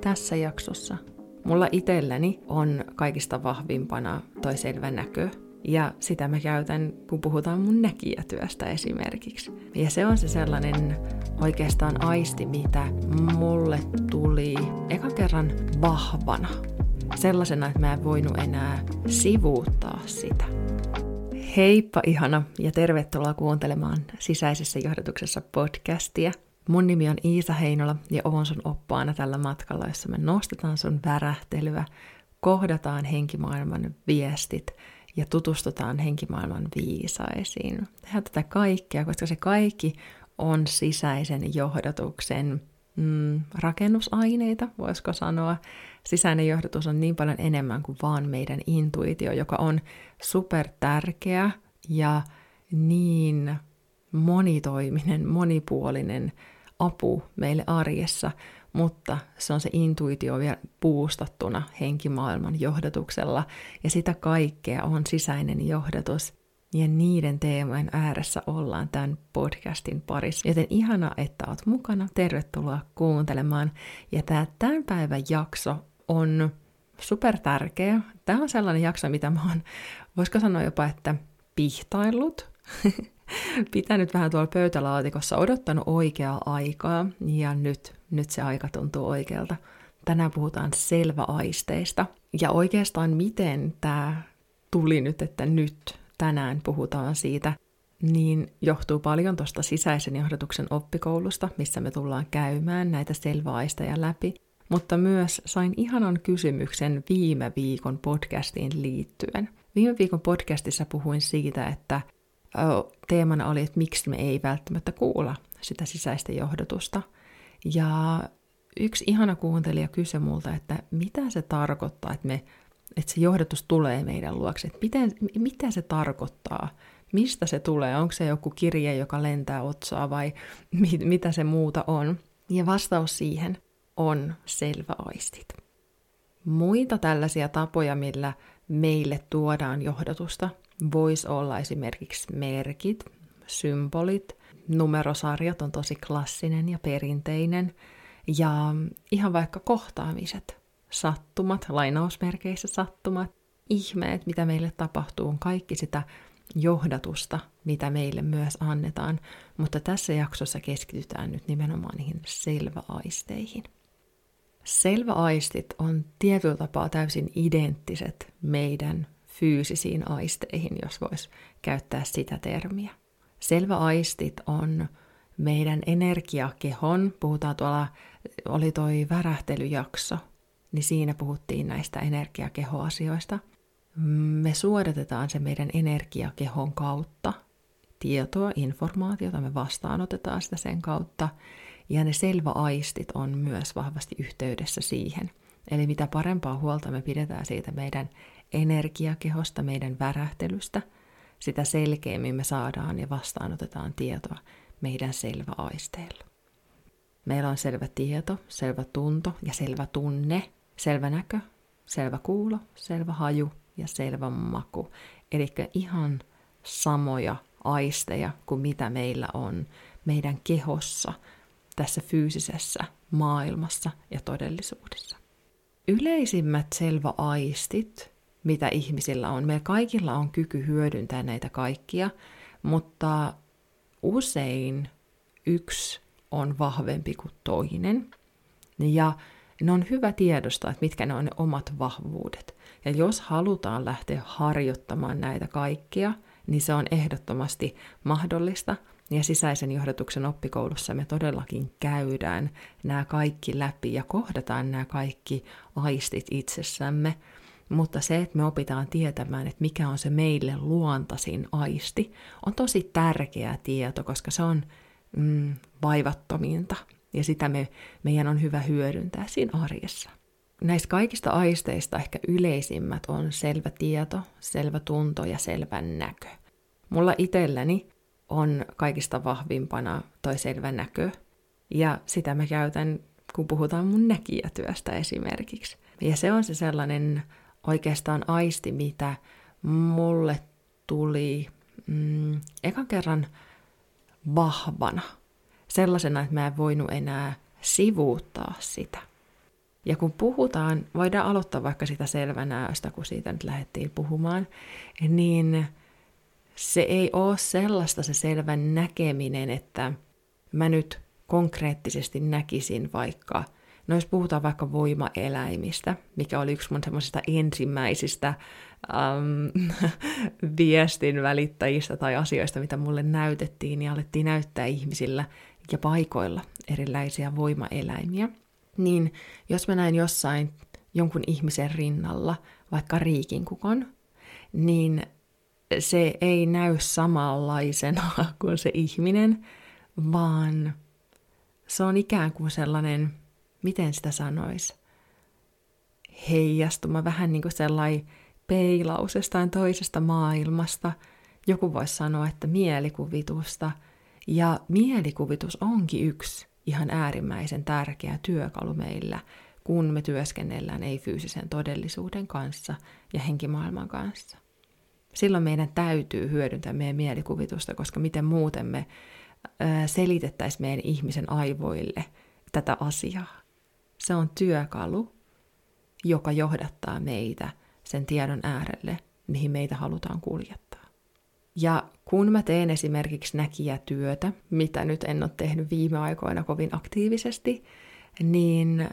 Tässä jaksossa mulla itselläni on kaikista vahvimpana toi selvä näkö, ja sitä mä käytän, kun puhutaan mun näkijätyöstä esimerkiksi. Ja se on se sellainen oikeastaan aisti, mitä mulle tuli eka kerran vahvana. Sellaisena, että mä en voinut enää sivuuttaa sitä. Heippa ihana ja tervetuloa kuuntelemaan sisäisessä johdatuksessa podcastia. Mun nimi on Iisa Heinola ja oon sun oppaana tällä matkalla, jossa me nostetaan sun värähtelyä, kohdataan henkimaailman viestit ja tutustutaan henkimaailman viisaisiin. Tehdään tätä kaikkea, koska se kaikki on sisäisen johdatuksen mm, rakennusaineita, voisiko sanoa. Sisäinen johdatus on niin paljon enemmän kuin vaan meidän intuitio, joka on super tärkeä ja niin monitoiminen, monipuolinen apu meille arjessa, mutta se on se intuitio vielä puustattuna henkimaailman johdatuksella, ja sitä kaikkea on sisäinen johdatus, ja niiden teemojen ääressä ollaan tämän podcastin parissa. Joten ihana, että oot mukana. Tervetuloa kuuntelemaan. Ja tämä tämän päivän jakso on super tärkeä. Tämä on sellainen jakso, mitä mä oon, voisiko sanoa jopa, että pihtaillut. Pitänyt vähän tuolla pöytälaatikossa, odottanut oikeaa aikaa, ja nyt, nyt se aika tuntuu oikealta. Tänään puhutaan selväaisteista. Ja oikeastaan miten tämä tuli nyt, että nyt tänään puhutaan siitä, niin johtuu paljon tuosta sisäisen johdatuksen oppikoulusta, missä me tullaan käymään näitä selväaisteja läpi. Mutta myös sain ihanan kysymyksen viime viikon podcastiin liittyen. Viime viikon podcastissa puhuin siitä, että teemana oli, että miksi me ei välttämättä kuulla sitä sisäistä johdatusta. Ja yksi ihana kuuntelija kysyi multa, että mitä se tarkoittaa, että me että se johdatus tulee meidän luokse. Että miten, mitä se tarkoittaa? Mistä se tulee? Onko se joku kirje, joka lentää otsaa vai mit, mitä se muuta on? Ja vastaus siihen on selväaistit. Muita tällaisia tapoja, millä meille tuodaan johdatusta, voisi olla esimerkiksi merkit, symbolit, numerosarjat on tosi klassinen ja perinteinen, ja ihan vaikka kohtaamiset sattumat, lainausmerkeissä sattumat, ihmeet, mitä meille tapahtuu, on kaikki sitä johdatusta, mitä meille myös annetaan, mutta tässä jaksossa keskitytään nyt nimenomaan niihin selväaisteihin. Selväaistit on tietyllä tapaa täysin identtiset meidän fyysisiin aisteihin, jos vois käyttää sitä termiä. Selväaistit on meidän energiakehon, puhutaan tuolla, oli toi värähtelyjakso, niin siinä puhuttiin näistä energiakehoasioista. Me suodatetaan se meidän energiakehon kautta. Tietoa, informaatiota, me vastaanotetaan sitä sen kautta. Ja ne selväaistit on myös vahvasti yhteydessä siihen. Eli mitä parempaa huolta me pidetään siitä meidän energiakehosta, meidän värähtelystä, sitä selkeämmin me saadaan ja vastaanotetaan tietoa meidän selväaisteilla. Meillä on selvä tieto, selvä tunto ja selvä tunne – selvä näkö, selvä kuulo, selvä haju ja selvä maku. Eli ihan samoja aisteja kuin mitä meillä on meidän kehossa tässä fyysisessä maailmassa ja todellisuudessa. Yleisimmät selväaistit, mitä ihmisillä on, meillä kaikilla on kyky hyödyntää näitä kaikkia, mutta usein yksi on vahvempi kuin toinen. Ja ne on hyvä tiedostaa, että mitkä ne on ne omat vahvuudet. Ja jos halutaan lähteä harjoittamaan näitä kaikkia, niin se on ehdottomasti mahdollista. Ja sisäisen johdatuksen oppikoulussa me todellakin käydään nämä kaikki läpi ja kohdataan nämä kaikki aistit itsessämme. Mutta se, että me opitaan tietämään, että mikä on se meille luontaisin aisti, on tosi tärkeä tieto, koska se on mm, vaivattominta ja sitä me, meidän on hyvä hyödyntää siinä arjessa. Näistä kaikista aisteista ehkä yleisimmät on selvä tieto, selvä tunto ja selvä näkö. Mulla itselläni on kaikista vahvimpana toi selvä näkö, ja sitä mä käytän, kun puhutaan mun näkijätyöstä esimerkiksi. Ja se on se sellainen oikeastaan aisti, mitä mulle tuli mm, ekan kerran vahvana sellaisena, että mä en voinut enää sivuuttaa sitä. Ja kun puhutaan, voidaan aloittaa vaikka sitä selvänäöstä, kun siitä nyt lähdettiin puhumaan, niin se ei ole sellaista se selvän näkeminen, että mä nyt konkreettisesti näkisin vaikka, no jos puhutaan vaikka voimaeläimistä, mikä oli yksi mun semmoisista ensimmäisistä um, viestin välittäjistä tai asioista, mitä mulle näytettiin, ja alettiin näyttää ihmisillä ja paikoilla erilaisia voimaeläimiä, niin jos mä näin jossain jonkun ihmisen rinnalla vaikka riikinkukon, niin se ei näy samanlaisena kuin se ihminen, vaan se on ikään kuin sellainen, miten sitä sanoisi, heijastuma, vähän niin kuin sellainen peilaus jostain toisesta maailmasta. Joku voisi sanoa, että mielikuvitusta. Ja mielikuvitus onkin yksi ihan äärimmäisen tärkeä työkalu meillä, kun me työskennellään ei-fyysisen todellisuuden kanssa ja henkimaailman kanssa. Silloin meidän täytyy hyödyntää meidän mielikuvitusta, koska miten muuten me selitettäisiin meidän ihmisen aivoille tätä asiaa. Se on työkalu, joka johdattaa meitä sen tiedon äärelle, mihin meitä halutaan kuljettaa. Ja kun mä teen esimerkiksi näkijätyötä, mitä nyt en ole tehnyt viime aikoina kovin aktiivisesti, niin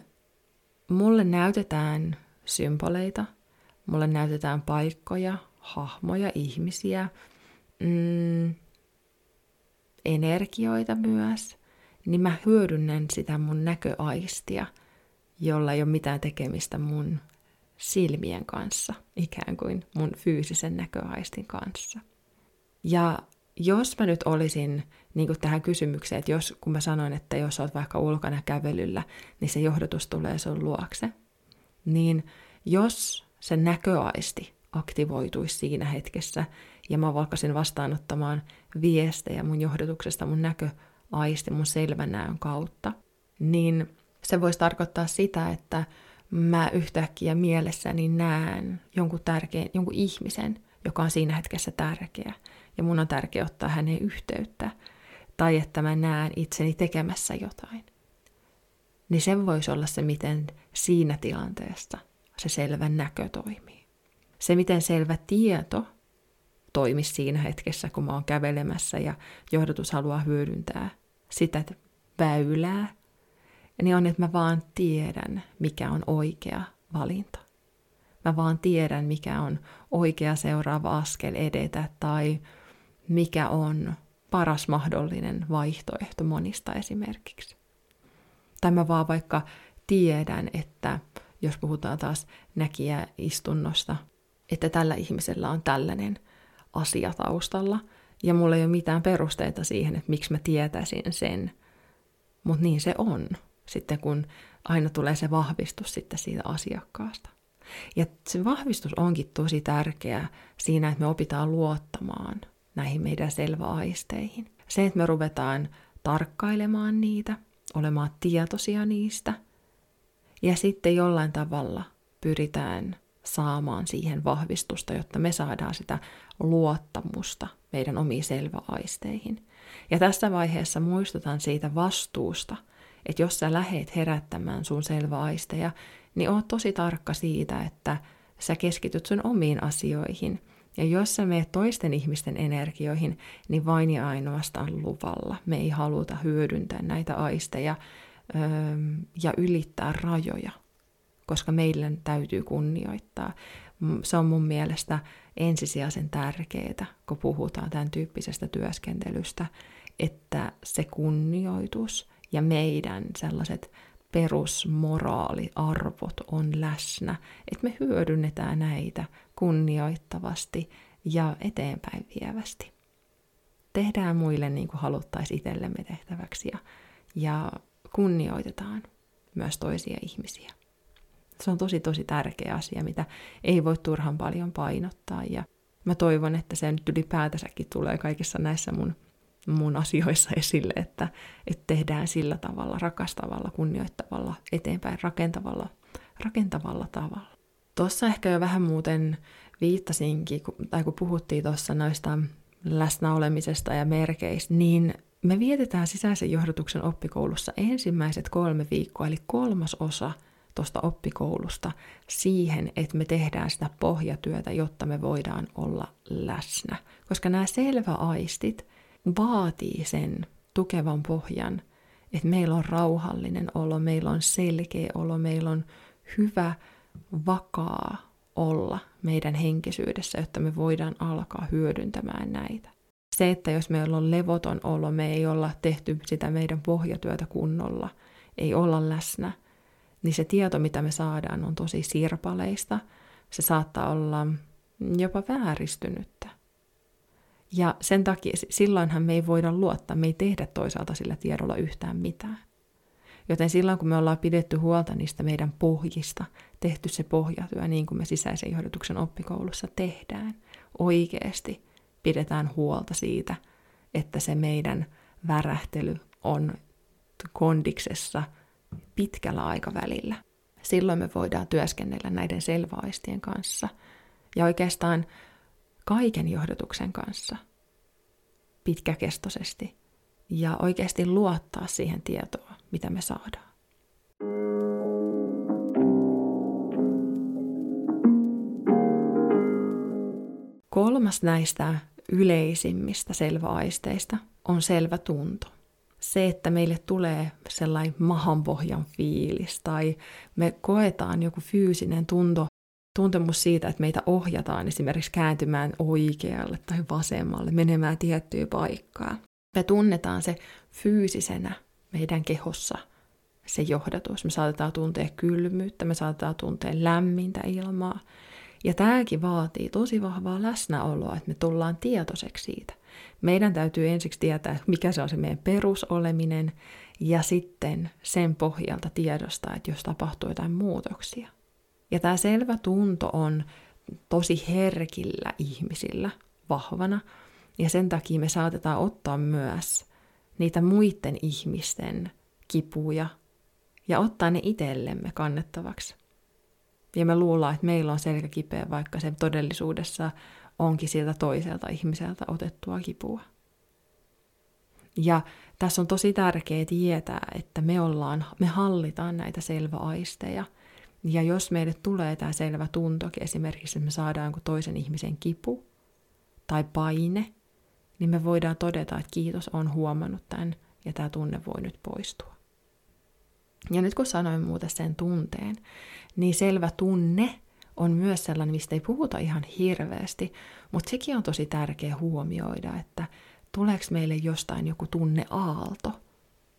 mulle näytetään symboleita, mulle näytetään paikkoja, hahmoja, ihmisiä, mm, energioita myös, niin mä hyödynnän sitä mun näköaistia, jolla ei ole mitään tekemistä mun silmien kanssa, ikään kuin mun fyysisen näköaistin kanssa. Ja jos mä nyt olisin niin kuin tähän kysymykseen, että jos, kun mä sanoin, että jos oot vaikka ulkona kävelyllä, niin se johdotus tulee sun luokse, niin jos se näköaisti aktivoituisi siinä hetkessä ja mä valkasin vastaanottamaan viestejä mun johdotuksesta, mun näköaisti, mun selvänäön kautta, niin se voisi tarkoittaa sitä, että mä yhtäkkiä mielessäni näen jonkun tärkeän, jonkun ihmisen, joka on siinä hetkessä tärkeä, ja mun on tärkeä ottaa hänen yhteyttä, tai että mä näen itseni tekemässä jotain. Niin se voisi olla se, miten siinä tilanteessa se selvä näkö toimii. Se, miten selvä tieto toimisi siinä hetkessä, kun mä oon kävelemässä ja johdatus haluaa hyödyntää sitä väylää, niin on, että mä vaan tiedän, mikä on oikea valinta. Mä vaan tiedän, mikä on oikea seuraava askel edetä tai mikä on paras mahdollinen vaihtoehto monista esimerkiksi. Tai mä vaan vaikka tiedän, että jos puhutaan taas näkijäistunnosta, että tällä ihmisellä on tällainen asia taustalla, ja mulla ei ole mitään perusteita siihen, että miksi mä tietäisin sen. Mutta niin se on, sitten kun aina tulee se vahvistus sitten siitä asiakkaasta. Ja se vahvistus onkin tosi tärkeä siinä, että me opitaan luottamaan näihin meidän selväaisteihin. Se, että me ruvetaan tarkkailemaan niitä, olemaan tietoisia niistä, ja sitten jollain tavalla pyritään saamaan siihen vahvistusta, jotta me saadaan sitä luottamusta meidän omiin selväaisteihin. Ja tässä vaiheessa muistutan siitä vastuusta, että jos sä lähet herättämään sun selväaisteja, niin oot tosi tarkka siitä, että sä keskityt sun omiin asioihin. Ja jos sä meet toisten ihmisten energioihin, niin vain ja ainoastaan luvalla. Me ei haluta hyödyntää näitä aisteja öö, ja ylittää rajoja, koska meidän täytyy kunnioittaa. Se on mun mielestä ensisijaisen tärkeää, kun puhutaan tämän tyyppisestä työskentelystä, että se kunnioitus ja meidän sellaiset perusmoraaliarvot on läsnä, että me hyödynnetään näitä kunnioittavasti ja eteenpäin vievästi. Tehdään muille niin kuin haluttaisiin itsellemme tehtäväksi ja, ja kunnioitetaan myös toisia ihmisiä. Se on tosi tosi tärkeä asia, mitä ei voi turhan paljon painottaa ja mä toivon, että se nyt ylipäätänsäkin tulee kaikissa näissä mun mun asioissa esille, että, että tehdään sillä tavalla, rakastavalla, kunnioittavalla, eteenpäin rakentavalla, rakentavalla tavalla. Tuossa ehkä jo vähän muuten viittasinkin, tai kun puhuttiin tuossa noista läsnäolemisesta ja merkeistä, niin me vietetään sisäisen johdotuksen oppikoulussa ensimmäiset kolme viikkoa, eli kolmas osa tuosta oppikoulusta siihen, että me tehdään sitä pohjatyötä, jotta me voidaan olla läsnä. Koska nämä selväaistit vaatii sen tukevan pohjan, että meillä on rauhallinen olo, meillä on selkeä olo, meillä on hyvä, vakaa olla meidän henkisyydessä, jotta me voidaan alkaa hyödyntämään näitä. Se, että jos meillä on levoton olo, me ei olla tehty sitä meidän pohjatyötä kunnolla, ei olla läsnä, niin se tieto, mitä me saadaan, on tosi sirpaleista. Se saattaa olla jopa vääristynyttä. Ja sen takia silloinhan me ei voida luottaa, me ei tehdä toisaalta sillä tiedolla yhtään mitään. Joten silloin, kun me ollaan pidetty huolta niistä meidän pohjista, tehty se pohjatyö niin kuin me sisäisen johdatuksen oppikoulussa tehdään, oikeasti pidetään huolta siitä, että se meidän värähtely on kondiksessa pitkällä aikavälillä. Silloin me voidaan työskennellä näiden selvaistien kanssa ja oikeastaan kaiken johdatuksen kanssa pitkäkestoisesti ja oikeasti luottaa siihen tietoon, mitä me saadaan. Kolmas näistä yleisimmistä selväaisteista on selvä tunto. Se, että meille tulee sellainen mahanpohjan fiilis tai me koetaan joku fyysinen tunto, tuntemus siitä, että meitä ohjataan esimerkiksi kääntymään oikealle tai vasemmalle, menemään tiettyä paikkaa. Me tunnetaan se fyysisenä meidän kehossa se johdatus. Me saatetaan tuntea kylmyyttä, me saatetaan tuntea lämmintä ilmaa. Ja tämäkin vaatii tosi vahvaa läsnäoloa, että me tullaan tietoiseksi siitä. Meidän täytyy ensiksi tietää, mikä se on se meidän perusoleminen, ja sitten sen pohjalta tiedostaa, että jos tapahtuu jotain muutoksia. Ja tämä selvä tunto on tosi herkillä ihmisillä vahvana, ja sen takia me saatetaan ottaa myös niitä muiden ihmisten kipuja ja ottaa ne itsellemme kannettavaksi. Ja me luullaan, että meillä on selkä kipeä, vaikka se todellisuudessa onkin siltä toiselta ihmiseltä otettua kipua. Ja tässä on tosi tärkeää tietää, että me, ollaan, me hallitaan näitä selväaisteja. Ja jos meille tulee tämä selvä tuntokin, esimerkiksi että me saadaan jonkun toisen ihmisen kipu tai paine, niin me voidaan todeta, että kiitos, on huomannut tämän ja tämä tunne voi nyt poistua. Ja nyt kun sanoin muuten sen tunteen, niin selvä tunne on myös sellainen, mistä ei puhuta ihan hirveästi, mutta sekin on tosi tärkeä huomioida, että tuleeko meille jostain joku tunne aalto.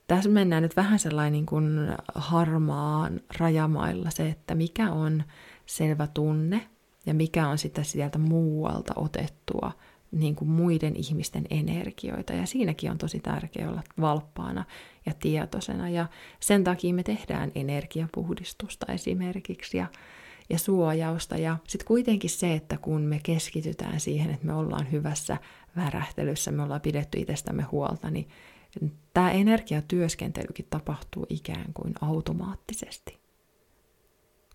Tässä mennään nyt vähän sellainen niin kuin harmaan rajamailla se, että mikä on selvä tunne ja mikä on sitä sieltä muualta otettua niin kuin muiden ihmisten energioita. Ja siinäkin on tosi tärkeää olla valppaana ja tietoisena. Ja sen takia me tehdään energiapuhdistusta esimerkiksi ja, ja suojausta. Ja sitten kuitenkin se, että kun me keskitytään siihen, että me ollaan hyvässä värähtelyssä, me ollaan pidetty itsestämme huolta, niin tämä energiatyöskentelykin tapahtuu ikään kuin automaattisesti.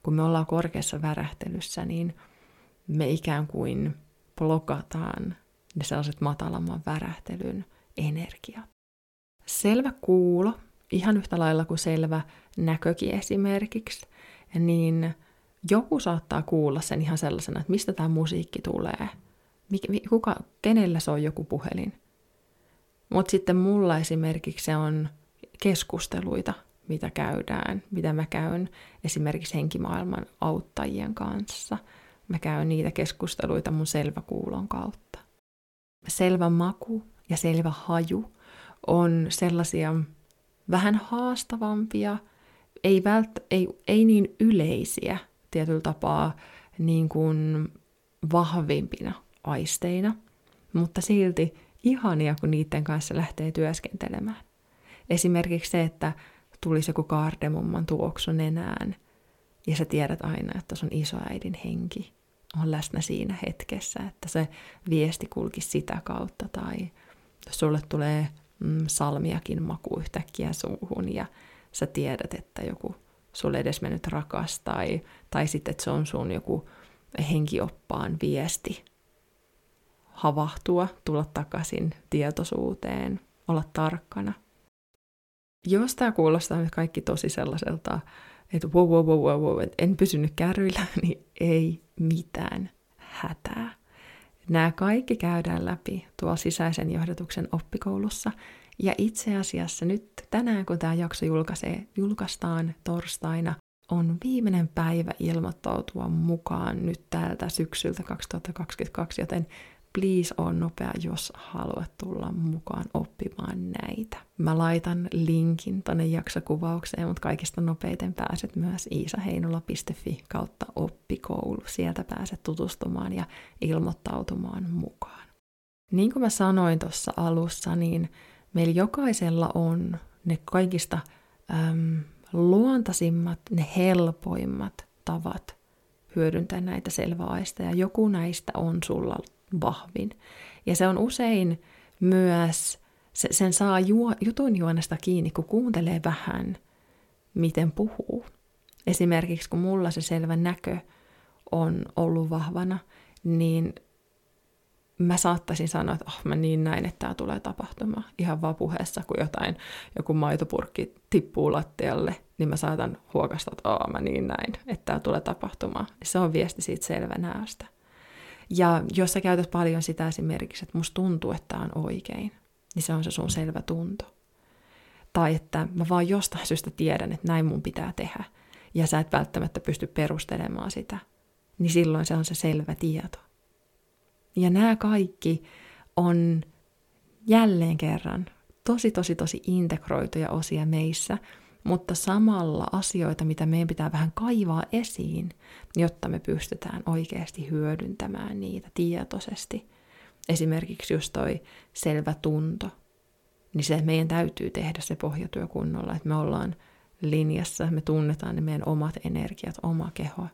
Kun me ollaan korkeassa värähtelyssä, niin me ikään kuin blokataan ne sellaiset matalamman värähtelyn energiat. Selvä kuulo, ihan yhtä lailla kuin selvä näkökin esimerkiksi, niin joku saattaa kuulla sen ihan sellaisena, että mistä tämä musiikki tulee, kuka, kenellä se on joku puhelin. Mutta sitten mulla esimerkiksi se on keskusteluita, mitä käydään, mitä mä käyn esimerkiksi henkimaailman auttajien kanssa. Mä käyn niitä keskusteluita mun selväkuulon kautta selvä maku ja selvä haju on sellaisia vähän haastavampia, ei, vält, ei, ei niin yleisiä tietyllä tapaa niin kuin vahvimpina aisteina, mutta silti ihania, kun niiden kanssa lähtee työskentelemään. Esimerkiksi se, että tulisi joku kaardemumman tuoksu nenään, ja sä tiedät aina, että se on isoäidin henki on läsnä siinä hetkessä, että se viesti kulki sitä kautta tai sulle tulee mm, salmiakin maku yhtäkkiä suuhun ja sä tiedät, että joku sulle edesmennyt rakas tai, tai sitten, että se on sun joku henkioppaan viesti havahtua, tulla takaisin tietoisuuteen, olla tarkkana. Jos tämä kuulostaa nyt kaikki tosi sellaiselta että wow, wow, wow, wow, wow, en pysynyt kärryillä, niin ei mitään hätää. Nämä kaikki käydään läpi tuolla sisäisen johdatuksen oppikoulussa. Ja itse asiassa nyt tänään, kun tämä jakso julkaisee, julkaistaan torstaina, on viimeinen päivä ilmoittautua mukaan nyt täältä syksyltä 2022, joten please on nopea, jos haluat tulla mukaan oppimaan näitä. Mä laitan linkin tonne jaksokuvaukseen, mutta kaikista nopeiten pääset myös iisaheinola.fi kautta oppikoulu. Sieltä pääset tutustumaan ja ilmoittautumaan mukaan. Niin kuin mä sanoin tuossa alussa, niin meillä jokaisella on ne kaikista äm, luontaisimmat, ne helpoimmat tavat hyödyntää näitä selväaisteja. Joku näistä on sulla vahvin. Ja se on usein myös, se, sen saa juo, jutun juonesta kiinni, kun kuuntelee vähän, miten puhuu. Esimerkiksi kun mulla se selvä näkö on ollut vahvana, niin mä saattaisin sanoa, että oh, mä niin näin, että tämä tulee tapahtumaan. Ihan vaan puheessa, kun jotain, joku maitopurkki tippuu lattialle, niin mä saatan huokasta, että oh, mä niin näin, että tämä tulee tapahtumaan. Se on viesti siitä selvänäöstä. Ja jos sä käytät paljon sitä esimerkiksi, että musta tuntuu, että tämä on oikein, niin se on se sun selvä tunto. Tai että mä vaan jostain syystä tiedän, että näin mun pitää tehdä, ja sä et välttämättä pysty perustelemaan sitä, niin silloin se on se selvä tieto. Ja nämä kaikki on jälleen kerran tosi, tosi, tosi integroituja osia meissä, mutta samalla asioita, mitä meidän pitää vähän kaivaa esiin, jotta me pystytään oikeasti hyödyntämään niitä tietoisesti. Esimerkiksi just toi selvä tunto, niin se meidän täytyy tehdä se pohjatyö kunnolla, että me ollaan linjassa, me tunnetaan ne meidän omat energiat, oma keho,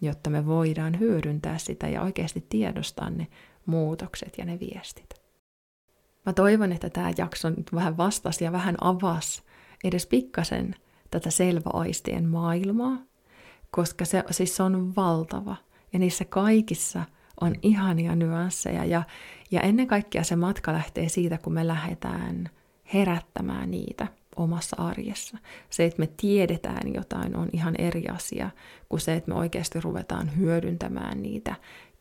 jotta me voidaan hyödyntää sitä ja oikeasti tiedostaa ne muutokset ja ne viestit. Mä toivon, että tämä jakso nyt vähän vastasi ja vähän avasi edes pikkasen tätä selväaistien maailmaa, koska se siis on valtava. Ja niissä kaikissa on ihania nyansseja. Ja, ja ennen kaikkea se matka lähtee siitä, kun me lähdetään herättämään niitä omassa arjessa. Se, että me tiedetään jotain, on ihan eri asia kuin se, että me oikeasti ruvetaan hyödyntämään niitä,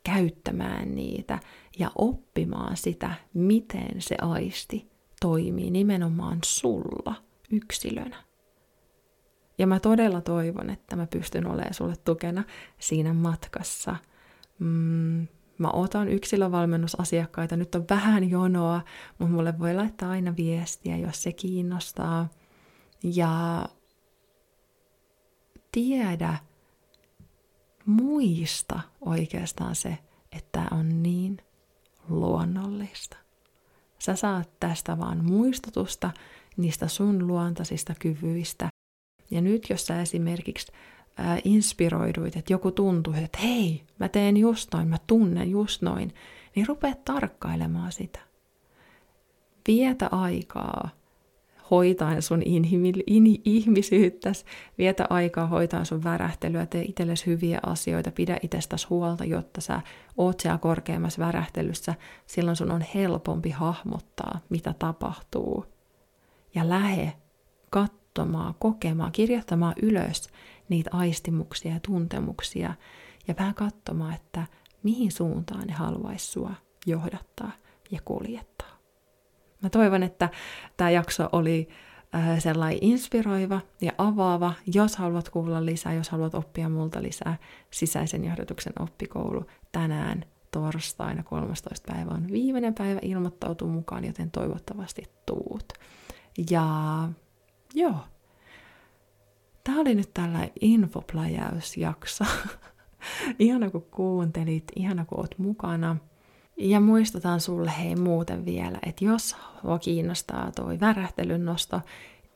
käyttämään niitä ja oppimaan sitä, miten se aisti toimii nimenomaan sulla – yksilönä. Ja mä todella toivon, että mä pystyn olemaan sulle tukena siinä matkassa. Mm, mä otan yksilövalmennusasiakkaita, nyt on vähän jonoa, mutta mulle voi laittaa aina viestiä, jos se kiinnostaa. Ja tiedä, muista oikeastaan se, että on niin luonnollista. Sä saat tästä vaan muistutusta niistä sun luontaisista kyvyistä. Ja nyt jos sä esimerkiksi ää, inspiroiduit, että joku tuntuu, että hei, mä teen just noin, mä tunnen just noin, niin rupeat tarkkailemaan sitä. Vietä aikaa hoitaen sun inhimil- in- ihmisyyttäsi, vietä aikaa hoitaen sun värähtelyä, tee itsellesi hyviä asioita, pidä itsestäsi huolta, jotta sä oot siellä korkeammassa värähtelyssä, silloin sun on helpompi hahmottaa, mitä tapahtuu ja lähe katsomaan, kokemaan, kirjoittamaan ylös niitä aistimuksia ja tuntemuksia ja vähän katsomaan, että mihin suuntaan ne haluaisi sua johdattaa ja kuljettaa. Mä toivon, että tämä jakso oli äh, sellainen inspiroiva ja avaava. Jos haluat kuulla lisää, jos haluat oppia multa lisää, sisäisen johdatuksen oppikoulu tänään torstaina 13. päivä on viimeinen päivä ilmoittautuu mukaan, joten toivottavasti tuut. Ja joo, tämä oli nyt tällä infopläjäysjakso. ihana kun kuuntelit, ihana kun oot mukana. Ja muistutan sulle hei muuten vielä, että jos sua kiinnostaa toi värähtelyn nosto,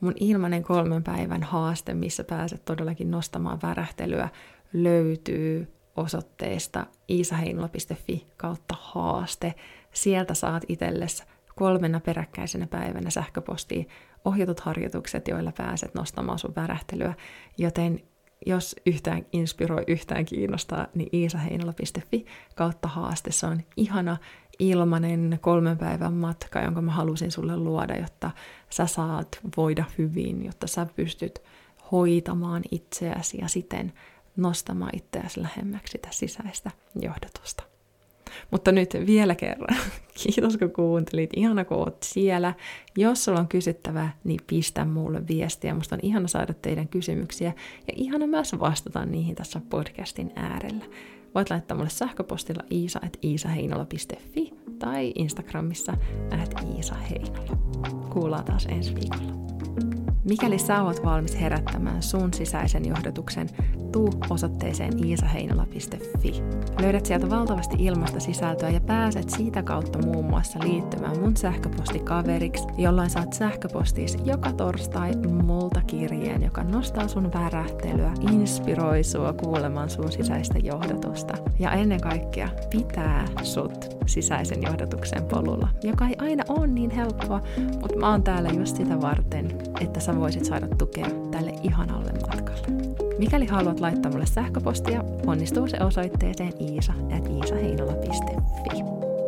mun ilmainen kolmen päivän haaste, missä pääset todellakin nostamaan värähtelyä, löytyy osoitteesta iisaheinola.fi kautta haaste. Sieltä saat itsellesi kolmena peräkkäisenä päivänä sähköpostiin ohjatut harjoitukset, joilla pääset nostamaan sun värähtelyä. Joten jos yhtään inspiroi, yhtään kiinnostaa, niin iisaheinola.fi kautta haaste. Se on ihana ilmanen kolmen päivän matka, jonka mä halusin sulle luoda, jotta sä saat voida hyvin, jotta sä pystyt hoitamaan itseäsi ja siten nostamaan itseäsi lähemmäksi sitä sisäistä johdatusta. Mutta nyt vielä kerran, kiitos kun kuuntelit, ihana kun oot siellä. Jos sulla on kysyttävää, niin pistä mulle viestiä. Musta on ihana saada teidän kysymyksiä ja ihana myös vastata niihin tässä podcastin äärellä. Voit laittaa mulle sähköpostilla iisa.iisaheinola.fi tai Instagramissa at iisaheinola. Kuullaan taas ensi viikolla. Mikäli sä oot valmis herättämään sun sisäisen johdatuksen, tuu osoitteeseen iisaheinola.fi. Löydät sieltä valtavasti ilmasta sisältöä ja pääset siitä kautta muun muassa liittymään mun sähköpostikaveriksi, jolloin saat sähköpostis joka torstai multa kirjeen, joka nostaa sun värähtelyä, inspiroi sua kuulemaan sun sisäistä johdatusta ja ennen kaikkea pitää sut sisäisen johdatuksen polulla, joka ei aina ole niin helppoa, mutta mä oon täällä just sitä varten, että sä voisit saada tukea tälle ihanalle matkalle. Mikäli haluat laittaa mulle sähköpostia, onnistuu se osoitteeseen iisa.iisaheinola.fi.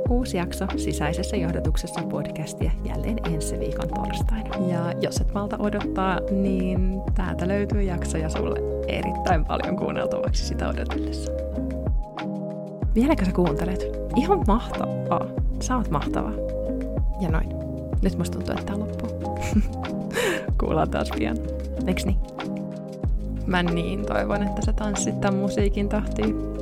Uusi jakso sisäisessä johdatuksessa podcastia jälleen ensi viikon torstaina. Ja jos et malta odottaa, niin täältä löytyy jaksoja sulle erittäin paljon kuunneltavaksi sitä odotellessa. Vieläkö sä kuuntelet? Ihan mahtavaa. Sä oot mahtava. Ja noin. Nyt musta tuntuu, että tää loppuu. Kuullaan taas pian. Eiks niin? Mä niin toivon, että sä tanssit tämän musiikin tahtiin.